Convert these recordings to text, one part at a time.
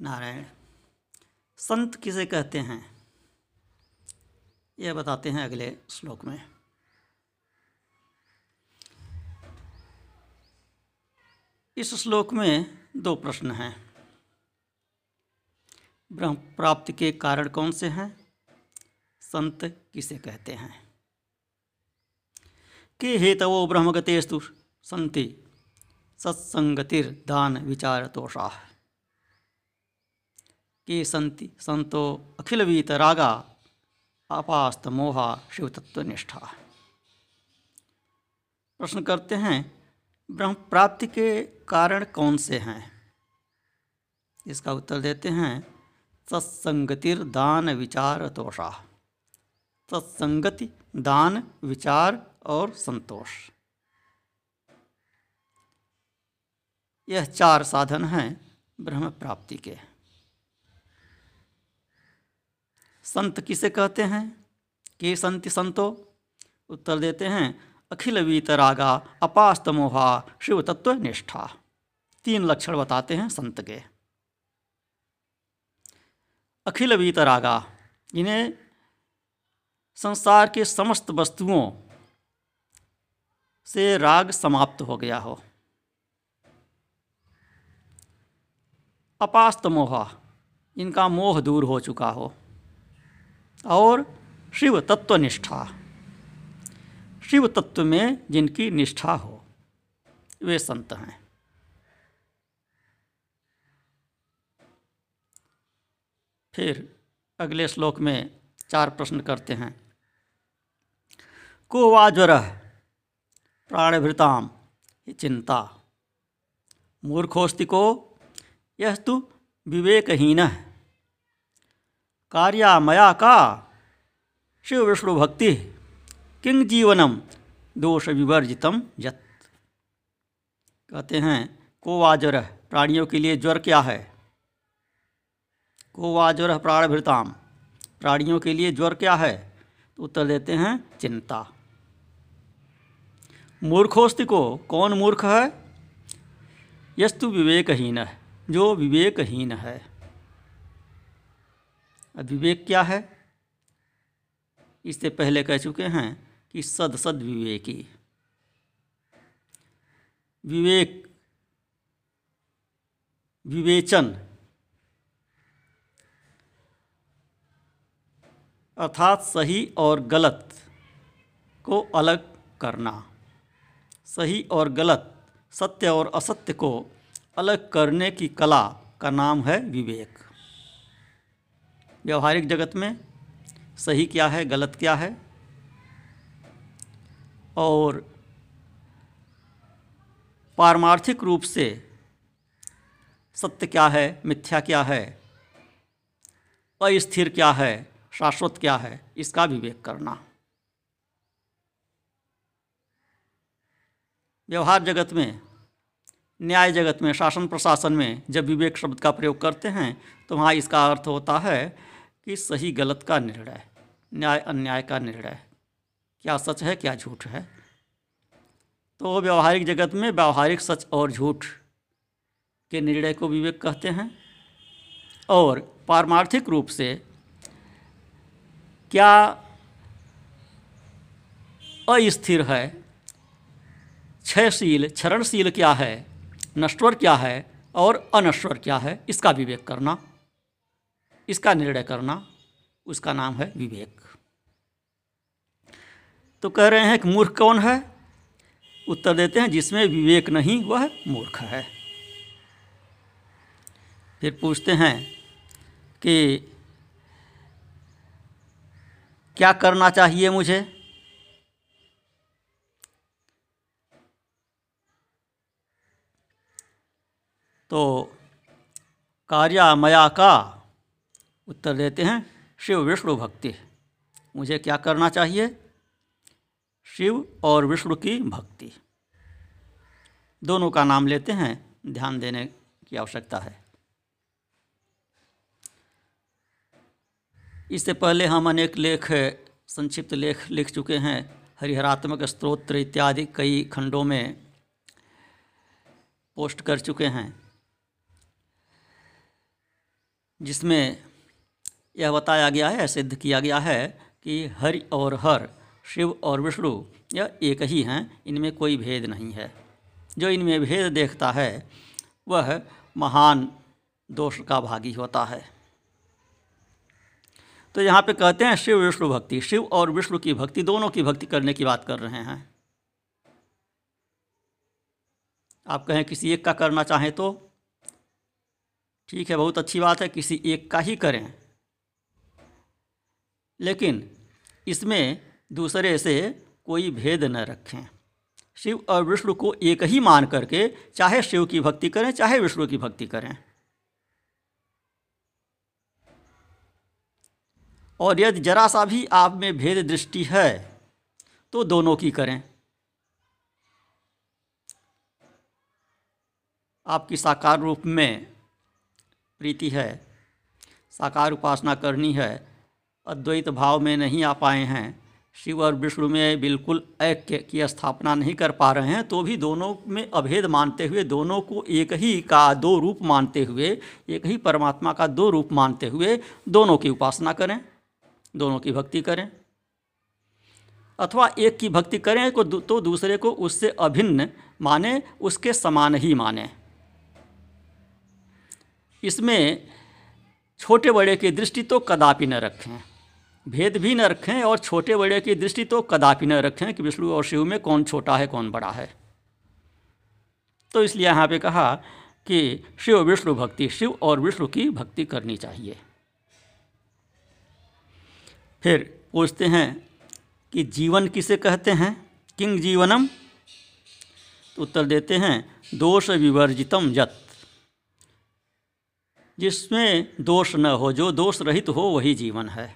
नारायण, संत किसे कहते हैं? यह बताते हैं अगले श्लोक में। इस श्लोक में दो प्रश्न हैं। ब्रह्म प्राप्ति के कारण कौन से हैं? संत किसे कहते हैं? के हेतवो ब्रह्मगतेस्तु? संति सत्संगतिर्दान विचार तोषा के संति, संतो अखिल वीत रागा अपास्त मोहा शिव तत्व निष्ठा प्रश्न करते हैं, ब्रह्म प्राप्ति के कारण कौन से हैं? इसका उत्तर देते हैं, सत्संगतिर दान विचार तोषा सत्संगति, दान, विचार और संतोष। यह चार साधन हैं ब्रह्म प्राप्ति के। संत किसे कहते हैं? के संति संतो? उत्तर देते हैं, अखिल वीतरागा अपास्त मोहा शिव तत्व निष्ठा तीन लक्षण बताते हैं संत के। अखिल वीतरागा इन्हें संसार के समस्त वस्तुओं से राग समाप्त हो गया हो। अपास्त मोहा इनका मोह दूर हो चुका हो। और शिव तत्व निष्ठा शिव तत्व में जिनकी निष्ठा हो, वे संत हैं। फिर अगले श्लोक में चार प्रश्न करते हैं। को वाज्वर प्राणभृताम चिंता। मूर्खोस्ति को यह तो विवेकहीन। कार्यामया का। शिव विष्णु भक्ति किंग जीवनम दोष विवर्जितम यत। कहते हैं कोवा ज्वर प्राणियों के लिए ज्वर क्या है? कोवा ज्वर प्राणभृताम, प्राणियों के लिए ज्वर क्या है? तो उत्तर देते हैं, चिंता। मूर्खोस्ति को कौन मूर्ख है? यस्तु विवेकहीन है जो विवेकहीन है। विवेक क्या है? इससे पहले कह चुके हैं कि सद सद विवेकी। विवेक, विवेचन, अर्थात सही और गलत को अलग करना। सही और गलत, सत्य और असत्य को अलग करने की कला का नाम है विवेक। व्यवहारिक जगत में सही क्या है, गलत क्या है? और पारमार्थिक रूप से सत्य क्या है, मिथ्या क्या है, अस्थिर क्या है, शाश्वत क्या है, इसका विवेक करना। व्यवहार जगत में, न्याय जगत में, शासन प्रशासन में जब विवेक शब्द का प्रयोग करते हैं तो वहाँ इसका अर्थ होता है कि सही गलत का निर्णय न्याय अन्याय का निर्णय क्या सच है, क्या झूठ है? तो व्यवहारिक जगत में व्यवहारिक सच और झूठ के निर्णय को विवेक कहते हैं। और पारमार्थिक रूप से क्या अस्थिर है, क्षयशील, क्षरणशील क्या है, नश्वर क्या है और अनश्वर क्या है, इसका विवेक करना। इसका निर्णय करना, उसका नाम है विवेक। तो कह रहे हैं कि मूर्ख कौन है? उत्तर देते हैं, जिसमें विवेक नहीं, वह मूर्ख है। फिर पूछते हैं कि क्या करना चाहिए मुझे? तो कार्यामया का उत्तर देते हैं, शिव विष्णु भक्ति मुझे क्या करना चाहिए? शिव और विष्णु की भक्ति। दोनों का नाम लेते हैं, ध्यान देने की आवश्यकता है। इससे पहले हम अनेक लेख, संक्षिप्त लेख लिख चुके हैं, हरिहरात्मक स्त्रोत्र इत्यादि कई खंडों में पोस्ट कर चुके हैं, जिसमें यह बताया गया है, सिद्ध किया गया है कि हरि और हर, शिव और विष्णु, यह एक ही हैं, इनमें कोई भेद नहीं है। जो इनमें भेद देखता है, वह महान दोष का भागी होता है। तो यहाँ पे कहते हैं, शिव, विष्णु, भक्ति। शिव और विष्णु की भक्ति, दोनों की भक्ति करने की बात कर रहे हैं। आप कहें, किसी एक का करना चाहें तो ठीक है, बहुत अच्छी बात है, किसी एक का ही करें। लेकिन इसमें दूसरे से कोई भेद न रखें। शिव और विष्णु को एक ही मान करके चाहे शिव की भक्ति करें, चाहे विष्णु की भक्ति करें। और यदि जरा सा भी आप में भेद दृष्टि है तो दोनों की करें। आपकी साकार रूप में प्रीति है, साकार उपासना करनी है अद्वैत भाव में नहीं आ पाए हैं। शिव और विष्णु में बिल्कुल ऐक्य की स्थापना नहीं कर पा रहे हैं तो भी दोनों में अभेद मानते हुए, दोनों को एक ही का दो रूप मानते हुए, एक ही परमात्मा का दो रूप मानते हुए दोनों की उपासना करें, दोनों की भक्ति करें। अथवा एक की भक्ति करें को तो दूसरे को उससे अभिन्न माने, उसके समान ही माने। इसमें छोटे बड़े की दृष्टि तो कदापि न रखें। भेद भी न रखें और छोटे बड़े की दृष्टि तो कदापि न रखें कि विष्णु और शिव में कौन छोटा है, कौन बड़ा है। तो इसलिए यहाँ पे कहा कि शिव विष्णु भक्ति, शिव और विष्णु की भक्ति करनी चाहिए। फिर पूछते हैं कि जीवन किसे कहते हैं? किंग जीवनम? तो उत्तर देते हैं, दोष विवर्जितम जत जिसमें दोष न हो, जो दोष रहित हो, वही जीवन है।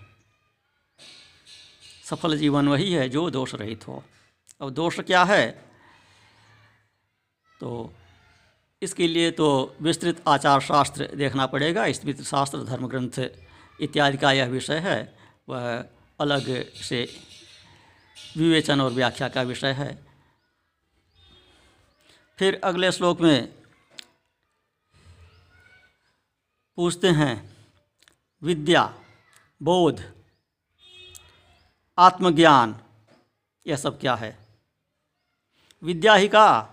सफल जीवन वही है जो दोष रहित हो। अब दोष क्या है? तो इसके लिए तो विस्तृत आचार शास्त्र देखना पड़ेगा। विस्तृत शास्त्र धर्म ग्रंथ इत्यादि का यह विषय है। वह अलग से विवेचन और व्याख्या का विषय है। फिर अगले श्लोक में पूछते हैं, विद्या, बोध आत्मज्ञान, यह सब क्या है? विद्या ही का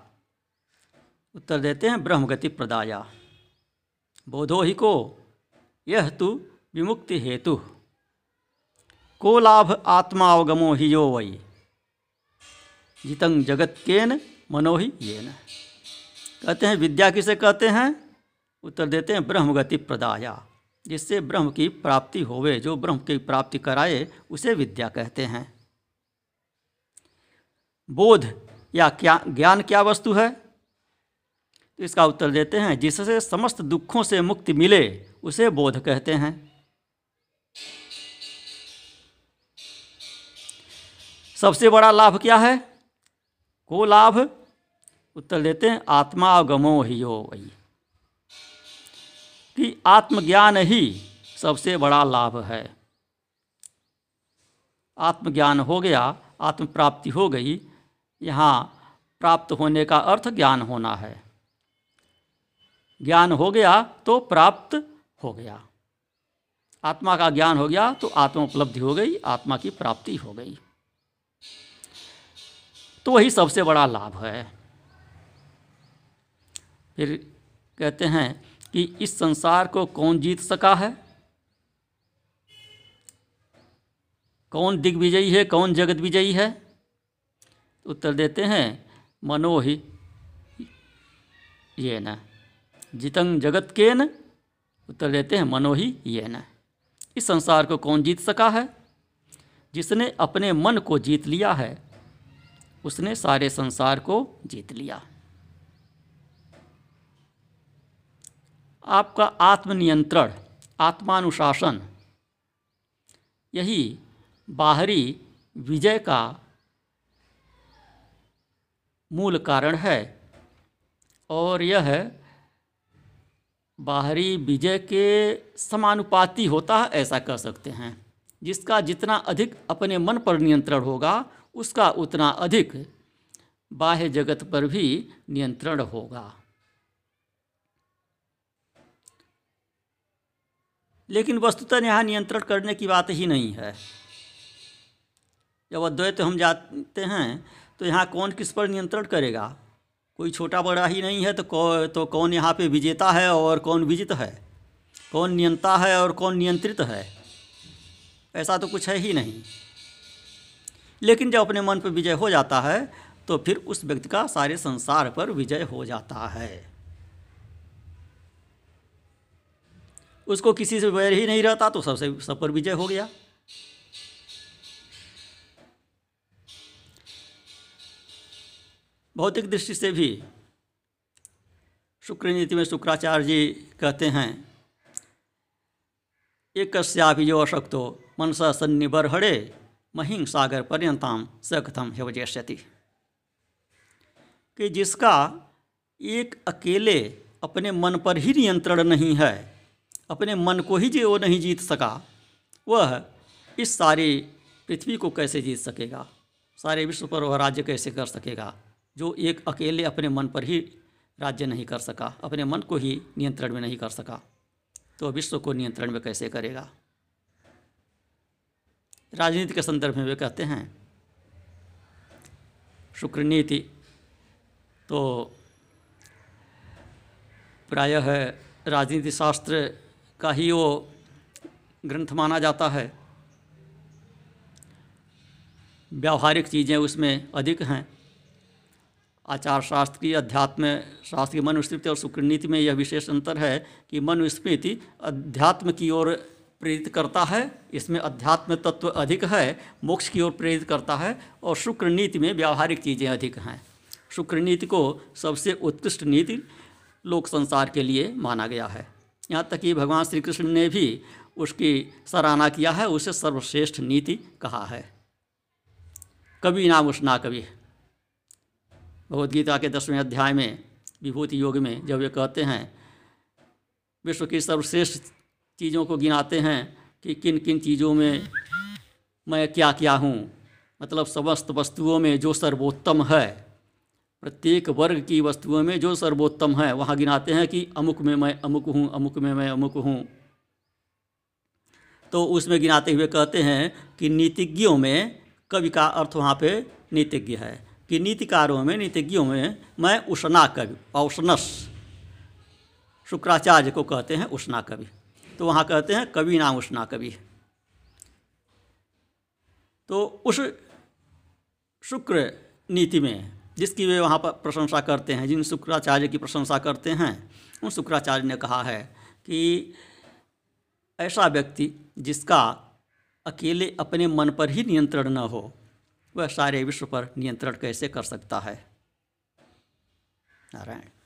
उत्तर देते हैं, ब्रह्मगति प्रदाया। बोधो ही को यह तु विमुक्ति हेतु। को लाभ आत्मावगमो ही यो वही जितंग जगत केन ये न कहते हैं, विद्या किसे कहते हैं? उत्तर देते हैं, ब्रह्मगति प्रदाया। जिससे ब्रह्म की प्राप्ति होवे, जो ब्रह्म की प्राप्ति कराए, उसे विद्या कहते हैं। बोध या क्या, ज्ञान क्या वस्तु है? तो इसका उत्तर देते हैं, जिससे समस्त दुखों से मुक्ति मिले, उसे बोध कहते हैं। सबसे बड़ा लाभ क्या है? को लाभ? उत्तर देते हैं, आत्मा गमो ही हो वही कि आत्मज्ञान ही सबसे बड़ा लाभ है। आत्मज्ञान हो गया आत्म प्राप्ति हो गई, यहाँ प्राप्त होने का अर्थ ज्ञान होना है। ज्ञान हो गया तो प्राप्त हो गया। आत्मा का ज्ञान हो गया तो आत्मा उपलब्धि हो गई, आत्मा की प्राप्ति हो गई। तो वही सबसे बड़ा लाभ है। फिर कहते हैं कि इस संसार को कौन जीत सका है? कौन दिग्विजयी है, कौन जगत विजयी है? उत्तर देते हैं मनो ही ये न। जितंग जगत के न उत्तर देते हैं मनो ही ये न। इस संसार को कौन जीत सका है? जिसने अपने मन को जीत लिया है, उसने सारे संसार को जीत लिया। आपका आत्मनियंत्रण, आत्मानुशासन, यही बाहरी विजय का मूल कारण है। और यह बाहरी विजय के समानुपाती होता है, ऐसा कह सकते हैं। जिसका जितना अधिक अपने मन पर नियंत्रण होगा, उसका उतना अधिक बाह्य जगत पर भी नियंत्रण होगा। लेकिन वस्तुतः यहाँ नियंत्रण करने की बात ही नहीं है। जब अद्वैत हम जाते हैं तो यहाँ कौन किस पर नियंत्रण करेगा? कोई छोटा बड़ा ही नहीं है तो कौ तो कौन यहाँ पे विजेता है और कौन विजित है? कौन नियंता है और कौन नियंत्रित है? ऐसा तो कुछ है ही नहीं। लेकिन जब अपने मन पर विजय हो जाता है तो फिर उस व्यक्ति का सारे संसार पर विजय हो जाता है। उसको किसी से वैर ही नहीं रहता तो सबसे, सब पर विजय हो गया। भौतिक दृष्टि से भी शुक्र नीति में शुक्राचार्य जी कहते हैं, एक कश्यापि जो अशक्तो, मनसा सन्निबर्हणे महिंग सागर पर्यंताम सकथम हेवजेष्यति कि जिसका एक अकेले अपने मन पर ही नियंत्रण नहीं है अपने मन को ही जो नहीं जीत सका, वह इस सारी पृथ्वी को कैसे जीत सकेगा? सारे विश्व पर वह राज्य कैसे कर सकेगा? जो एक अकेले अपने मन पर ही राज्य नहीं कर सका, अपने मन को ही नियंत्रण में नहीं कर सका तो विश्व को नियंत्रण में कैसे करेगा? राजनीति के संदर्भ में वे कहते हैं, शुक्र नीति तो प्रायः राजनीति शास्त्र का ही वो ग्रंथ माना जाता है। व्यावहारिक चीज़ें उसमें अधिक हैं। आचार शास्त्र की, अध्यात्म शास्त्र की, मनुस्मृति और शुक्र नीति में यह विशेष अंतर है कि मनुस्मृति अध्यात्म की ओर प्रेरित करता है, इसमें अध्यात्म तत्व अधिक है, मोक्ष की ओर प्रेरित करता है और शुक्र नीति में व्यावहारिक चीज़ें अधिक हैं। शुक्र नीति को सबसे उत्कृष्ट नीति लोक संसार के लिए माना गया है। यहाँ तक कि भगवान श्री कृष्ण ने भी उसकी सराहना किया है, उसे सर्वश्रेष्ठ नीति कहा है। कभी नाम उस ना कभी भगवदगीता के दसवें अध्याय में विभूति योग में जब वे कहते हैं, विश्व की सर्वश्रेष्ठ चीज़ों को गिनाते हैं कि किन किन चीज़ों में मैं क्या क्या हूँ मतलब समस्त वस्तुओं में जो सर्वोत्तम है। प्रत्येक वर्ग की वस्तुओं में जो सर्वोत्तम है, वहाँ गिनाते हैं कि अमुक में मैं अमुक हूँ, अमुक में मैं अमुक हूँ। तो उसमें गिनाते हुए कहते हैं कि नीतिज्ञों में कवि का अर्थ वहाँ पे नीतिज्ञ है। कि नीतिकारों में, नीतिज्ञों में मैं उष्णा कवि, औष्णस, शुक्राचार्य को कहते हैं उष्णा कवि। तो वहाँ कहते हैं कवि नाम उष्णा कवि। तो उस शुक्र नीति में जिसकी वे वहाँ पर प्रशंसा करते हैं, जिन शुक्राचार्य की प्रशंसा करते हैं, उन शुक्राचार्य ने कहा है कि ऐसा व्यक्ति जिसका अकेले अपने मन पर ही नियंत्रण न हो, वह सारे विश्व पर नियंत्रण कैसे कर सकता है? नारायण।